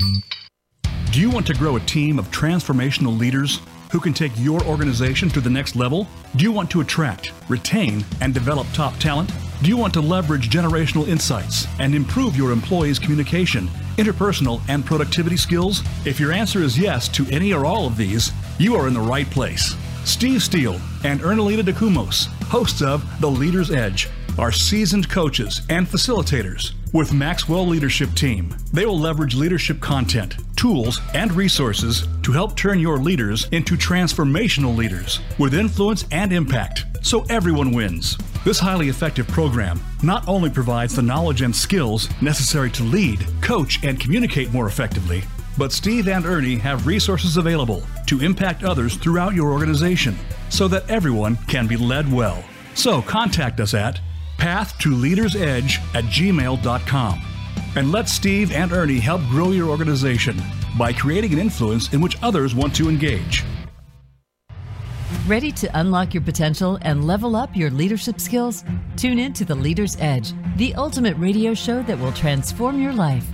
Do you want to grow a team of transformational leaders? who can take your organization to the next level? Do you want to attract, retain, and develop top talent? Do you want to leverage generational insights and improve your employees' communication, interpersonal, and productivity skills? If your answer is yes to any or all of these, you are in the right place. Steve Steele and Ernalita DeCumos, hosts of The Leader's Edge, are seasoned coaches and facilitators with Maxwell Leadership Team. They will leverage leadership content, tools, and resources to help turn your leaders into transformational leaders with influence and impact so everyone wins. This highly effective program not only provides the knowledge and skills necessary to lead, coach, and communicate more effectively, but Steve and Ernie have resources available to impact others throughout your organization so that everyone can be led well. So contact us at path to leaders edge at gmail.com and let Steve and Ernie help grow your organization by creating an influence in which others want to engage. Ready to unlock your potential and level up your leadership skills? Tune in to The Leader's Edge, the ultimate radio show that will transform your life.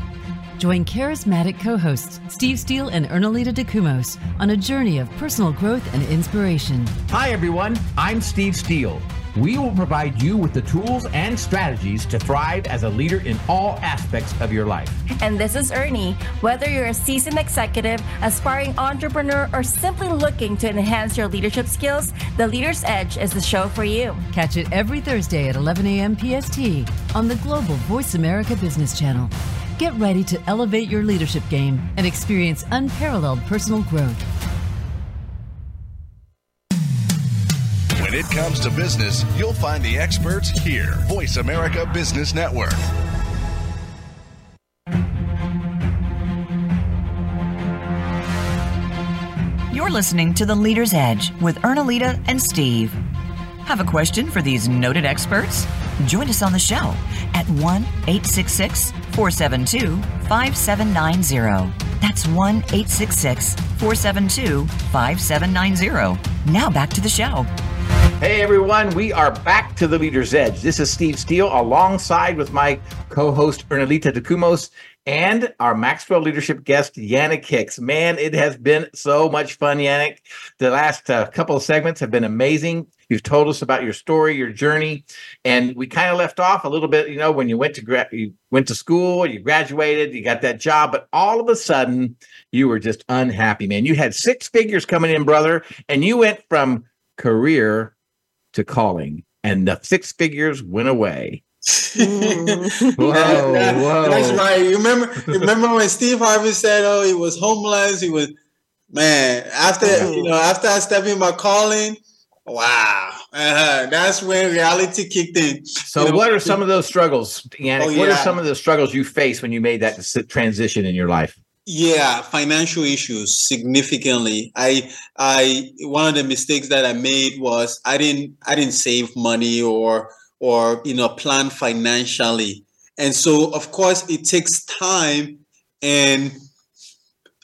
Join charismatic co hosts Steve Steele and Ernalita DeCumos on a journey of personal growth and inspiration. Hi, everyone. I'm Steve Steele. We will provide you with the tools and strategies to thrive as a leader in all aspects of your life. And this is Ernie. Whether you're a seasoned executive, aspiring entrepreneur, or simply looking to enhance your leadership skills, The Leader's Edge is the show for you. Catch it every Thursday at 11 a.m. PST on the Global Voice America Business Channel. Get ready to elevate your leadership game and experience unparalleled personal growth. It comes to business, you'll find the experts here. Voice America Business Network. You're listening to The Leader's Edge with Ernalita and Steve. Have a question for these noted experts? Join us on the show at 1 866 472 5790. That's 1 866 472 5790. Now back to the show. Hey everyone, we are back to the Leader's Edge. This is Steve Steele alongside with my co-host Ernalita DeCumos and our Maxwell Leadership guest Yanick Hicks. Man, it has been so much fun, Yanick. The last uh, couple of segments have been amazing. You've told us about your story, your journey, and we kind of left off a little bit. You know, when you went to gra- you went to school, you graduated, you got that job, but all of a sudden you were just unhappy, man. You had six figures coming in, brother, and you went from career to calling, and the six figures went away. (laughs) whoa, whoa. That's right. You remember you remember when Steve Harvey said, Oh, he was homeless, he was man, after you know, after I stepped in my calling, wow. Uh-huh. That's when reality kicked in. So, you know, what are some of those struggles, Yanick? Oh, yeah. What are some of the struggles you faced when you made that transition in your life? Yeah, financial issues significantly. I I one of the mistakes that I made was I didn't I didn't save money or or you know plan financially. And so of course it takes time and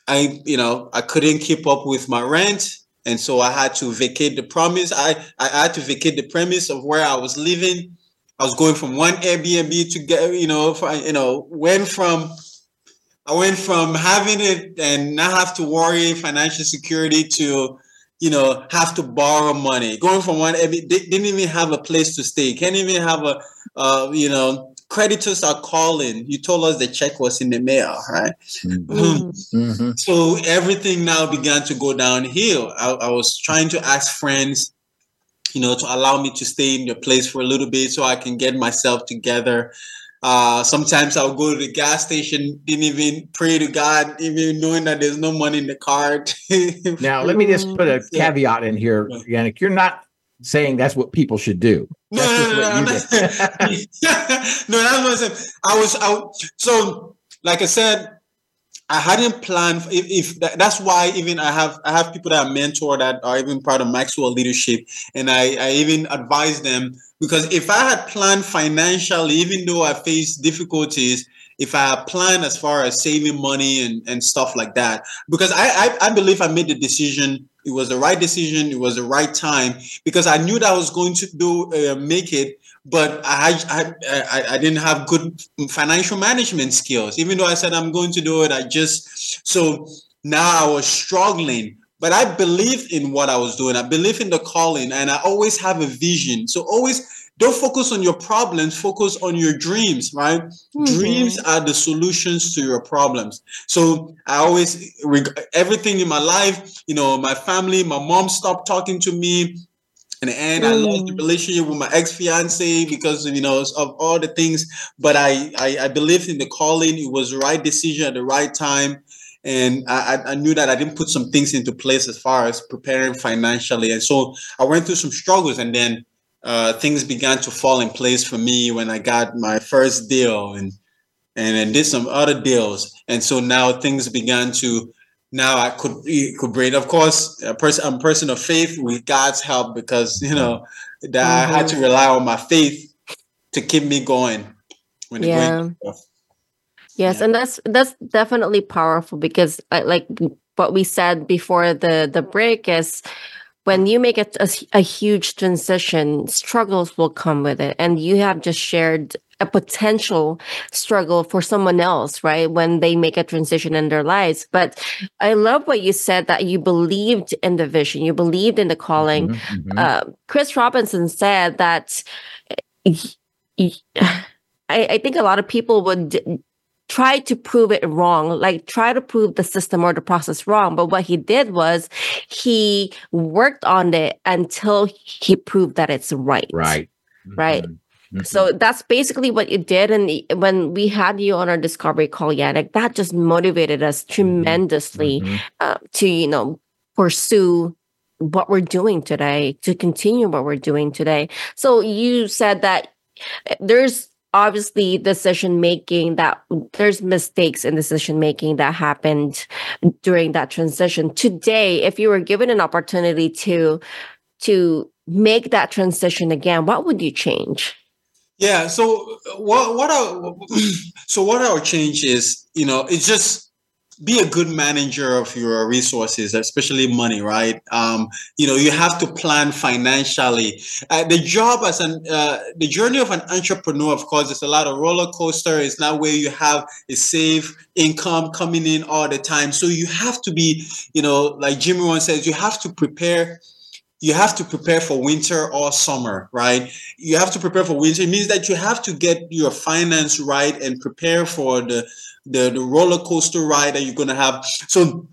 I you know I couldn't keep up with my rent and so I had to vacate the promise. I I had to vacate the premise of where I was living. I was going from one Airbnb to get you know for, you know went from I went from having it and not have to worry financial security to, you know, have to borrow money. Going from one, didn't even have a place to stay. Can't even have a, uh, you know, creditors are calling. You told us the check was in the mail, right? Mm-hmm. mm-hmm. So everything now began to go downhill. I, I was trying to ask friends, you know, to allow me to stay in your place for a little bit so I can get myself together. Uh, sometimes I'll go to the gas station, didn't even pray to God, even knowing that there's no money in the card. (laughs) now, let me just put a caveat in here, Yanick. You're not saying that's what people should do. No, no, no, no, no. (laughs) no, that's what. I was, I, so like I said, I hadn't planned if, if that, that's why even I have I have people that I mentor that are even part of Maxwell leadership and I, I even advise them because if I had planned financially, even though I faced difficulties, if I had planned as far as saving money and, and stuff like that, because I, I, I believe I made the decision. It was the right decision. It was the right time because I knew that I was going to do uh, make it, but I, I I I didn't have good financial management skills. Even though I said I'm going to do it, I just so now I was struggling but I believe in what I was doing. I believe in the calling and I always have a vision. So always don't focus on your problems, focus on your dreams, right? Mm-hmm. Dreams are the solutions to your problems. So I always, everything in my life, you know, my family, my mom stopped talking to me. And, end, mm. I lost the mm. relationship with my ex fiance because you know of all the things. But I, I I believed in the calling. It was the right decision at the right time and I, I knew that I didn't put some things into place as far as preparing financially, and so I went through some struggles, and then uh, things began to fall in place for me when I got my first deal, and and then did some other deals, and so now things began to now I could could bring. Of course, a person I'm a person of faith with God's help because you know that mm-hmm. I had to mm-hmm. rely on my faith to keep me going when yeah. Yes, yeah. and that's that's definitely powerful because like what we said before the the break is when you make a, a, a, huge transition, struggles will come with it. And you have just shared a potential struggle for someone else, right? When they make a transition in their lives. But I love what you said that you believed in the vision, you believed in the calling. Mm-hmm, mm-hmm. Uh, Chris Robinson said that. (sighs) I, I think a lot of people would try to prove it wrong, like try to prove the system or the process wrong. But what he did was he worked on it until he proved that it's right. Right. Right. Mm-hmm. mm-hmm. So that's basically what you did. And when we had you on our discovery call, Yanick, that just motivated us mm-hmm. tremendously mm-hmm. uh, to, you know, pursue what we're doing today, to continue what we're doing today. So you said that eh, there's obviously decision making that there's mistakes in decision making that happened during that transition today if you were given an opportunity to to make that transition again what would you change Yeah. So what what I (clears throat) so what I would change is you know it's just be a good manager of your resources, especially money, right? Um, you know, you have to plan financially. Uh, the job as an uh, the journey of an entrepreneur, of course, is a lot of roller coaster. It's not where you have a safe income coming in all the time. So you have to be, you know, like Jim Rohn says, you have to prepare you have to prepare for winter or summer, right? You have to prepare for winter. It means that you have to get your finance right and prepare for the the, the roller coaster ride that you're gonna have. So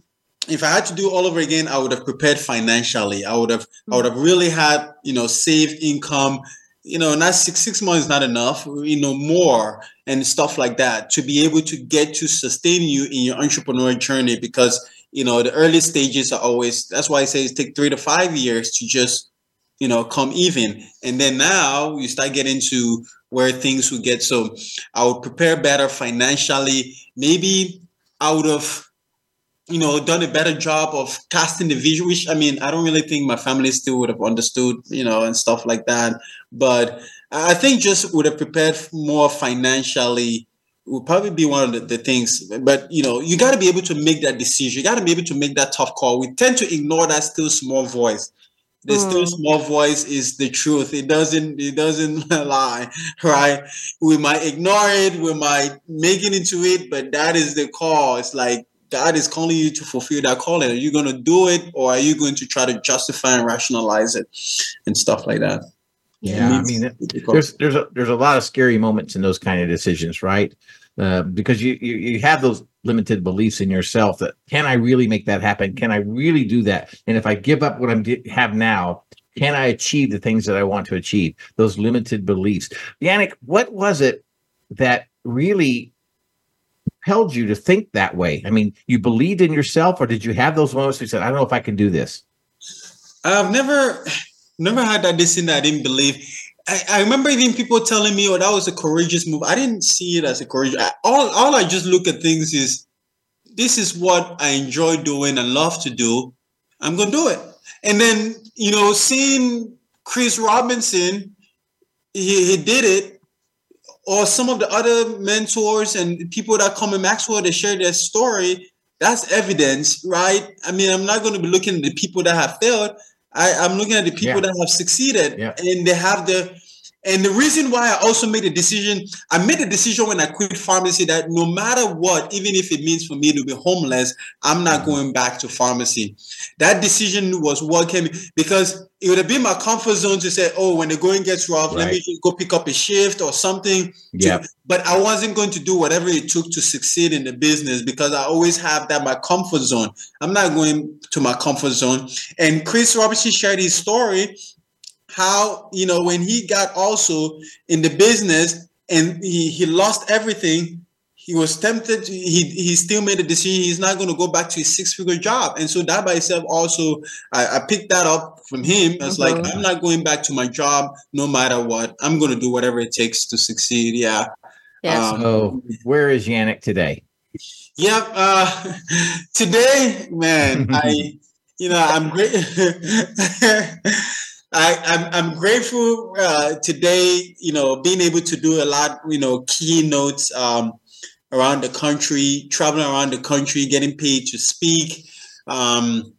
if I had to do all over again, I would have prepared financially. I would have I would have really had, you know, saved income. You know, not six six months is not enough, you know, more and stuff like that to be able to get to sustain you in your entrepreneurial journey because you know the early stages are always that's why I say it take three to five years to just you know come even. And then now you start getting to where things would get. So i would prepare better financially maybe I would have you know done a better job of casting the vision which i mean i don't really think my family still would have understood you know and stuff like that. But i think just would have prepared more financially would probably be one of the, the things but you know you got to be able to make that decision. You got to be able to make that tough call. We tend to ignore that still small voice. The mm. still small voice is the truth. It doesn't it doesn't (laughs) lie right? We might ignore it. We might make it into it but that is the call. It's like god is calling you to fulfill that calling. Are you going to do it or are you going to try to justify and rationalize it and stuff like that? Yeah, I mean, there's there's a, there's a lot of scary moments in those kind of decisions, right? Uh, because you, you you have those limited beliefs in yourself that can I really make that happen? Can I really do that? And if I give up what I have now, can I achieve the things that I want to achieve? Those limited beliefs. Yanick, what was it that really compelled you to think that way? I mean, you believed in yourself, or did you have those moments where you said, "I don't know if I can do this"? I've never never had that decision that I didn't believe. I, I, remember even people telling me, "Oh, that was a courageous move." I didn't see it as a courageous. I, all all I just look at things is, this is what I enjoy doing and love to do. I'm gonna do it. And then you know, seeing Chris Robinson, he, he did it, or some of the other mentors and people that come in Maxwell to share their story. That's evidence, right? I mean, I'm not going to be looking at the people that have failed. I, I'm looking at the people yeah. that have succeeded yeah. and they have the and the reason why I also made a decision, I made a decision when I quit pharmacy that no matter what, even if it means for me to be homeless, I'm not going back to pharmacy. That decision was what came because it would have been my comfort zone to say, oh, when the going gets rough, right. let me go pick up a shift or something. Yeah. But I wasn't going to do whatever it took to succeed in the business because I always have that my comfort zone. I'm not going to my comfort zone. And Chris Robinson shared his story how you know when he got also in the business and he, he lost everything he was tempted to, he he still made a decision he's not going to go back to his six figure job. And so that by itself also i, I picked that up from him it's like i'm not going back to my job no matter what. I'm going to do whatever it takes to succeed yeah. Yes. Um, so where is yanick today? Yep uh (laughs) today man (laughs) i you know i'm great (laughs) I, I'm, I'm grateful uh, today, you know, being able to do a lot, you know, keynotes um, around the country, traveling around the country, getting paid to speak, um,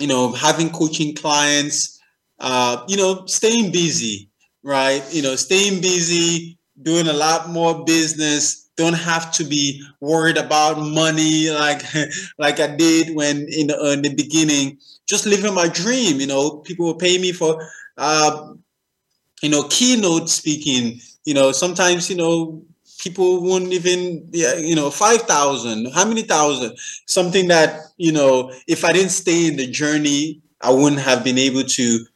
you know, having coaching clients, uh, you know, staying busy, right? You know, staying busy, doing a lot more business, don't have to be worried about money like (laughs) like I did when in the, in the beginning just living my dream. You know, people will pay me for, uh, you know, keynote speaking. You know, sometimes you know people won't even, yeah, you know, five thousand. How many thousand? Something that you know, if I didn't stay in the journey, I wouldn't have been able to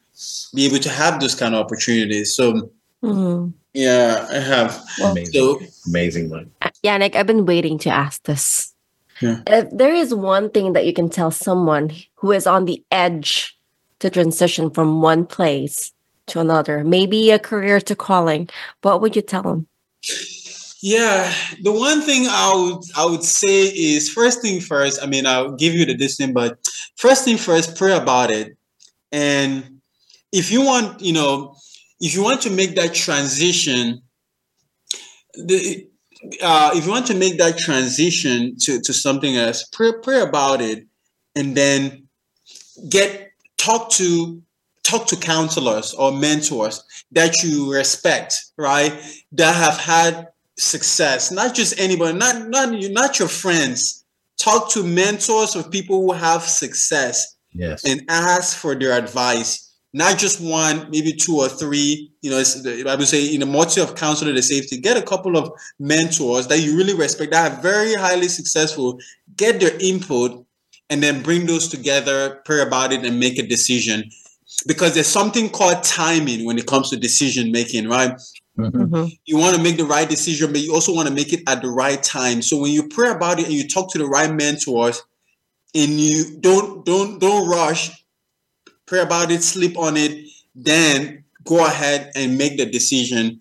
be able to have those kind of opportunities. So. Mm-hmm. Yeah, I have. Well, amazing, so, amazing one. Yanick, I've been waiting to ask this. Yeah. If there is one thing that you can tell someone who is on the edge to transition from one place to another, maybe a career to calling, what would you tell them? Yeah, the one thing I would I would say is first thing first. I mean, I'll give you the distance, but first thing first, pray about it. And if you want, you know, if you want to make that transition, the, uh, if you want to make that transition to, to something else, pray, pray about it, and then get talk to talk to counselors or mentors that you respect, right? That have had success, not just anybody, not not you, not your friends. Talk to mentors of people who have success. Yes. And ask for their advice not just one, maybe two or three. You know, I would say in a multi of counselor the safety, get a couple of mentors that you really respect that are very highly successful. Get their input, and then bring those together, pray about it, and make a decision. Because there's something called timing when it comes to decision making, right? Mm-hmm. mm-hmm. You want to make the right decision, but you also want to make it at the right time. So when you pray about it and you talk to the right mentors, and you don't don't don't rush pray about it, sleep on it, then go ahead and make the decision.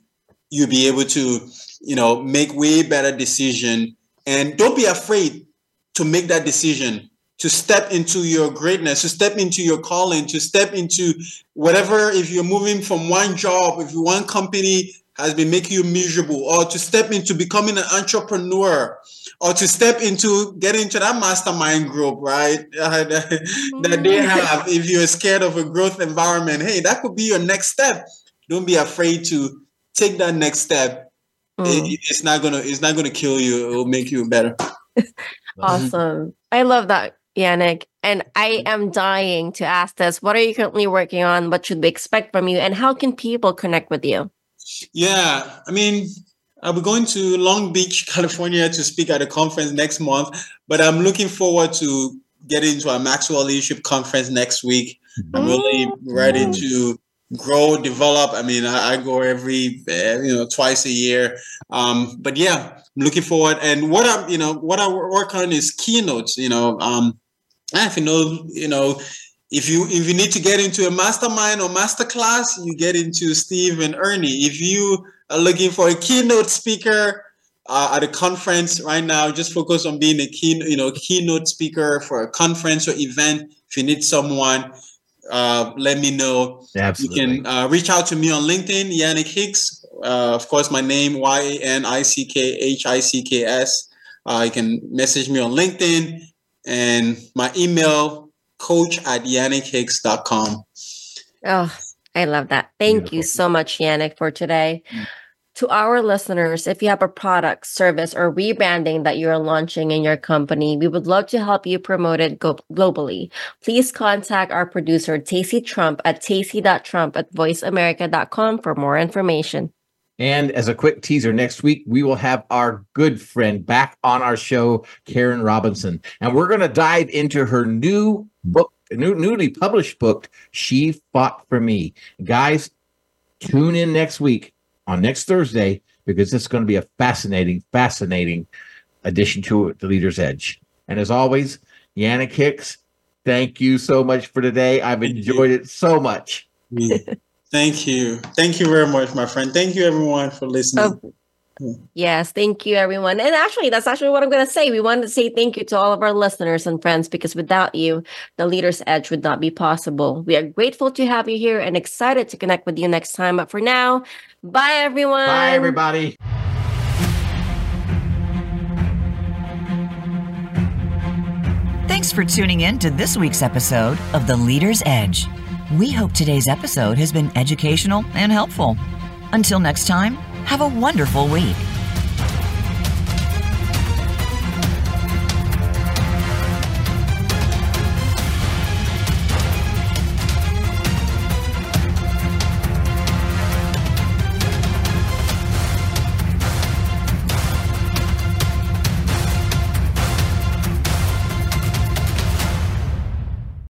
You'll be able to, you know, make way better decision. And don't be afraid to make that decision, to step into your greatness, to step into your calling, to step into whatever, if you're moving from one job, if you one company has been making you miserable, or to step into becoming an entrepreneur, or to step into getting into that mastermind group, right? Uh, (laughs) that, they mm. have. If you're scared of a growth environment, hey, that could be your next step. Don't be afraid to take that next step. Mm. It, it's not gonna. It's not gonna kill you. It will make you better. (laughs) awesome. I love that, Yanick. And I am dying to ask this. What are you currently working on? What should we expect from you? And how can people connect with you? Yeah, I mean, I'll be going to Long Beach, (laughs) California to speak at a conference next month, but I'm looking forward to getting into a Maxwell Leadership Conference next week. I'm really ready mm. to grow, develop. I mean, I, I go every, uh, you know, twice a year. Um, but yeah, I'm looking forward. And what I'm, you know, what I work on is keynotes, you know, um, I have you know, you know, if you if you need to get into a mastermind or masterclass, you get into Steve and Ernie. If you are looking for a keynote speaker uh, at a conference right now, just focus on being a key, you know, keynote speaker for a conference or event. If you need someone, uh, let me know. Absolutely. You can uh, reach out to me on LinkedIn, Yanick Hicks. Uh, of course, my name Y A N I C K H I C K S. Uh, you can message me on LinkedIn and my email coach at yanickhicks.com. Oh, I love that. Thank Beautiful. you so much, Yanick, for today. Mm. To our listeners, if you have a product, service, or rebranding that you're launching in your company, we would love to help you promote it go- globally. Please contact our producer, Tacey Trump, at tacey.trump at voiceamerica.com for more information. And as a quick teaser, next week we will have our good friend back on our show, Karen Robinson, and we're going to dive into her new book, new, newly published book, She Fought for Me. Guys, tune in next week on next Thursday because it's going to be a fascinating, fascinating addition to the Leader's Edge. And as always, Yanick Hicks, thank you so much for today. I've enjoyed it so much. (laughs) Thank you. Thank you very much, my friend. Thank you, everyone, for listening. Oh, Yes, thank you, everyone. And actually, that's actually what I'm going to say. We wanted to say thank you to all of our listeners and friends because without you, the Leader's Edge would not be possible. We are grateful to have you here and excited to connect with you next time. But for now, bye, everyone. Bye, everybody. Thanks for tuning in to this week's episode of The Leader's Edge. We hope today's episode has been educational and helpful. Until next time, have a wonderful week.